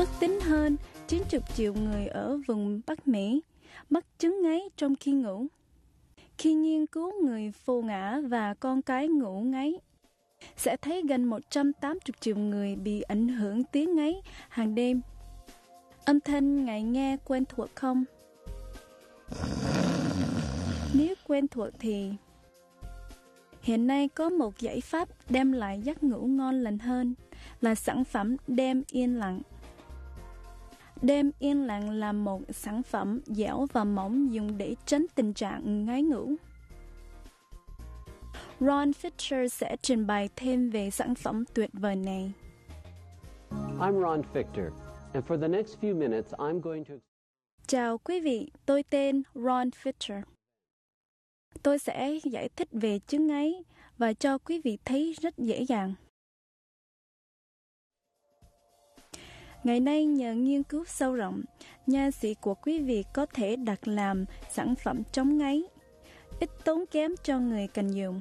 Ước tính hơn 90 triệu người ở vùng Bắc Mỹ mắc chứng ngáy trong khi ngủ. Khi nghiên cứu người phù ngã và con cái ngủ ngáy, sẽ thấy gần 180 triệu người bị ảnh hưởng tiếng ngáy hàng đêm. Âm thanh ngài nghe quen thuộc không? Nếu quen thuộc thì hiện nay có một giải pháp đem lại giấc ngủ ngon lành hơn là sản phẩm đem yên lặng. Đêm yên lặng là một sản phẩm dẻo và mỏng dùng để tránh tình trạng ngáy ngủ. Ron Fisher sẽ trình bày thêm về sản phẩm tuyệt vời này. I'm Ron Fichter, and for the next few minutes, I'm going to. Chào quý vị, tôi tên Ron Fisher. Tôi sẽ giải thích về chứng ấy và cho quý vị thấy rất dễ dàng. Ngày nay nhờ nghiên cứu sâu rộng, nha sĩ của quý vị có thể đặt làm sản phẩm chống ngáy, ít tốn kém cho người cần dùng.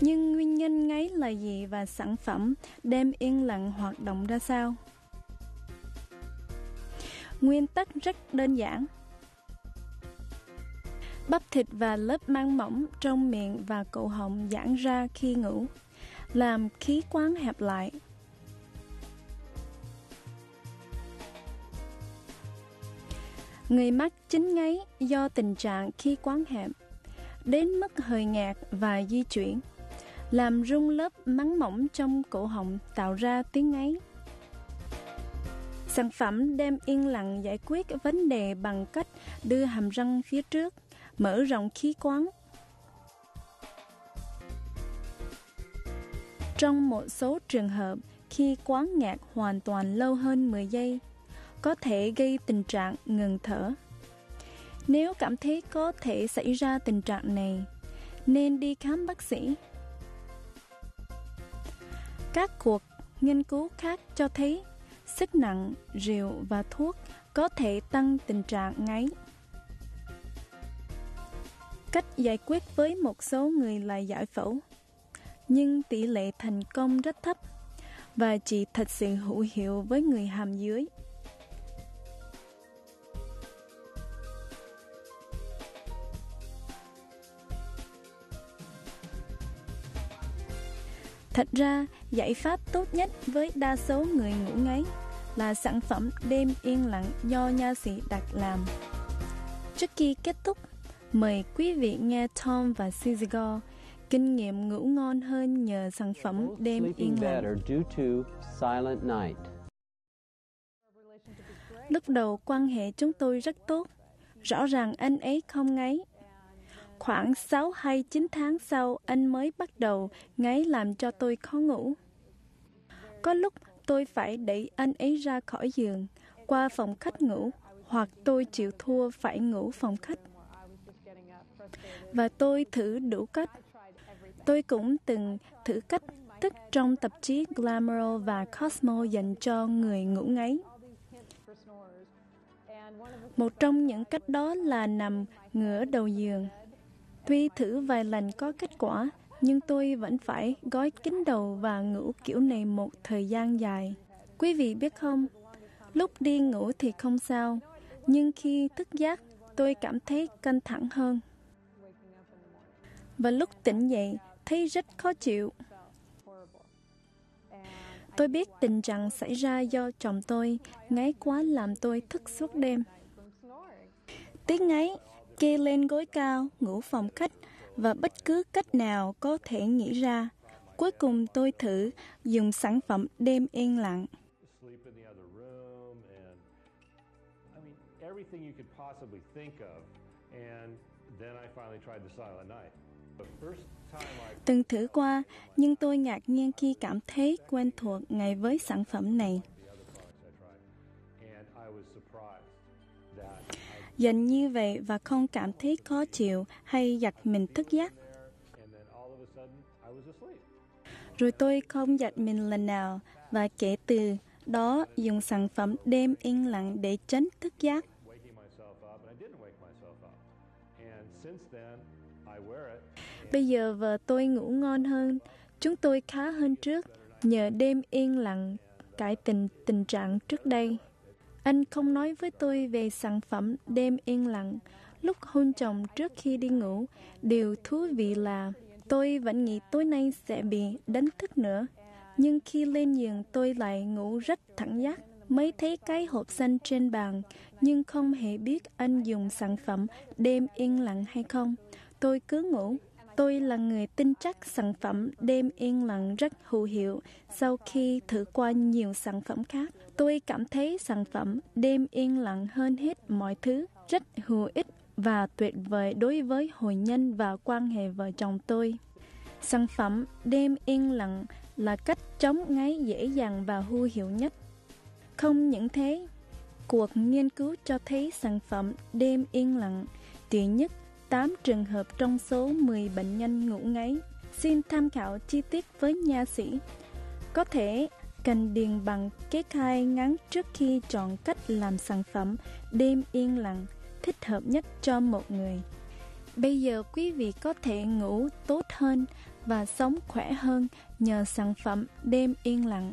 Nhưng nguyên nhân ngáy là gì và sản phẩm đem yên lặng hoạt động ra sao? Nguyên tắc rất đơn giản. Bắp thịt và lớp măng mỏng trong miệng và cổ họng giãn ra khi ngủ, làm khí quán hẹp lại. Người mắc chính ngáy do tình trạng khí quán hẹp, đến mức hơi ngạt và di chuyển làm rung lớp mắng mỏng trong cổ họng tạo ra tiếng ngáy. Sản phẩm đem yên lặng giải quyết vấn đề bằng cách đưa hàm răng phía trước, mở rộng khí quán. Trong một số trường hợp, khi quán ngạt hoàn toàn lâu hơn 10 giây, có thể gây tình trạng ngừng thở. Nếu cảm thấy có thể xảy ra tình trạng này, nên đi khám bác sĩ các cuộc nghiên cứu khác cho thấy sức nặng, rượu và thuốc có thể tăng tình trạng ngáy. Cách giải quyết với một số người là giải phẫu, nhưng tỷ lệ thành công rất thấp và chỉ thật sự hữu hiệu với người hàm dưới. Thật ra, giải pháp tốt nhất với đa số người ngủ ngáy là sản phẩm đêm yên lặng do nha sĩ đặt làm. Trước khi kết thúc, mời quý vị nghe Tom và Suzy kinh nghiệm ngủ ngon hơn nhờ sản phẩm đêm yên lặng. Lúc đầu quan hệ chúng tôi rất tốt. Rõ ràng anh ấy không ngáy Khoảng 6 hay 9 tháng sau, anh mới bắt đầu ngáy làm cho tôi khó ngủ. Có lúc tôi phải đẩy anh ấy ra khỏi giường, qua phòng khách ngủ, hoặc tôi chịu thua phải ngủ phòng khách. Và tôi thử đủ cách. Tôi cũng từng thử cách tức trong tạp chí Glamour và Cosmo dành cho người ngủ ngáy. Một trong những cách đó là nằm ngửa đầu giường. Tuy thử vài lần có kết quả, nhưng tôi vẫn phải gói kín đầu và ngủ kiểu này một thời gian dài. Quý vị biết không, lúc đi ngủ thì không sao, nhưng khi thức giấc, tôi cảm thấy căng thẳng hơn. Và lúc tỉnh dậy, thấy rất khó chịu. Tôi biết tình trạng xảy ra do chồng tôi ngáy quá làm tôi thức suốt đêm. Tiếng ngáy kê lên gối cao, ngủ phòng khách và bất cứ cách nào có thể nghĩ ra. Cuối cùng tôi thử dùng sản phẩm đêm yên lặng. Từng thử qua, nhưng tôi ngạc nhiên khi cảm thấy quen thuộc ngay với sản phẩm này. dần như vậy và không cảm thấy khó chịu hay giật mình thức giấc. Rồi tôi không giật mình lần nào và kể từ đó dùng sản phẩm đêm yên lặng để tránh thức giấc. Bây giờ vợ tôi ngủ ngon hơn, Chúng tôi khá hơn trước nhờ đêm yên lặng cải tình tình trạng trước đây. Anh không nói với tôi về sản phẩm đêm yên lặng lúc hôn chồng trước khi đi ngủ. Điều thú vị là tôi vẫn nghĩ tối nay sẽ bị đánh thức nữa. Nhưng khi lên giường tôi lại ngủ rất thẳng giác. Mới thấy cái hộp xanh trên bàn, nhưng không hề biết anh dùng sản phẩm đêm yên lặng hay không. Tôi cứ ngủ. Tôi là người tin chắc sản phẩm đêm yên lặng rất hữu hiệu sau khi thử qua nhiều sản phẩm khác. Tôi cảm thấy sản phẩm đêm yên lặng hơn hết mọi thứ, rất hữu ích và tuyệt vời đối với hội nhân và quan hệ vợ chồng tôi. Sản phẩm đêm yên lặng là cách chống ngáy dễ dàng và hữu hiệu nhất. Không những thế, cuộc nghiên cứu cho thấy sản phẩm đêm yên lặng duy nhất 8 trường hợp trong số 10 bệnh nhân ngủ ngáy. Xin tham khảo chi tiết với nha sĩ. Có thể cần điền bằng kế khai ngắn trước khi chọn cách làm sản phẩm, đêm yên lặng, thích hợp nhất cho một người. Bây giờ quý vị có thể ngủ tốt hơn và sống khỏe hơn nhờ sản phẩm đêm yên lặng.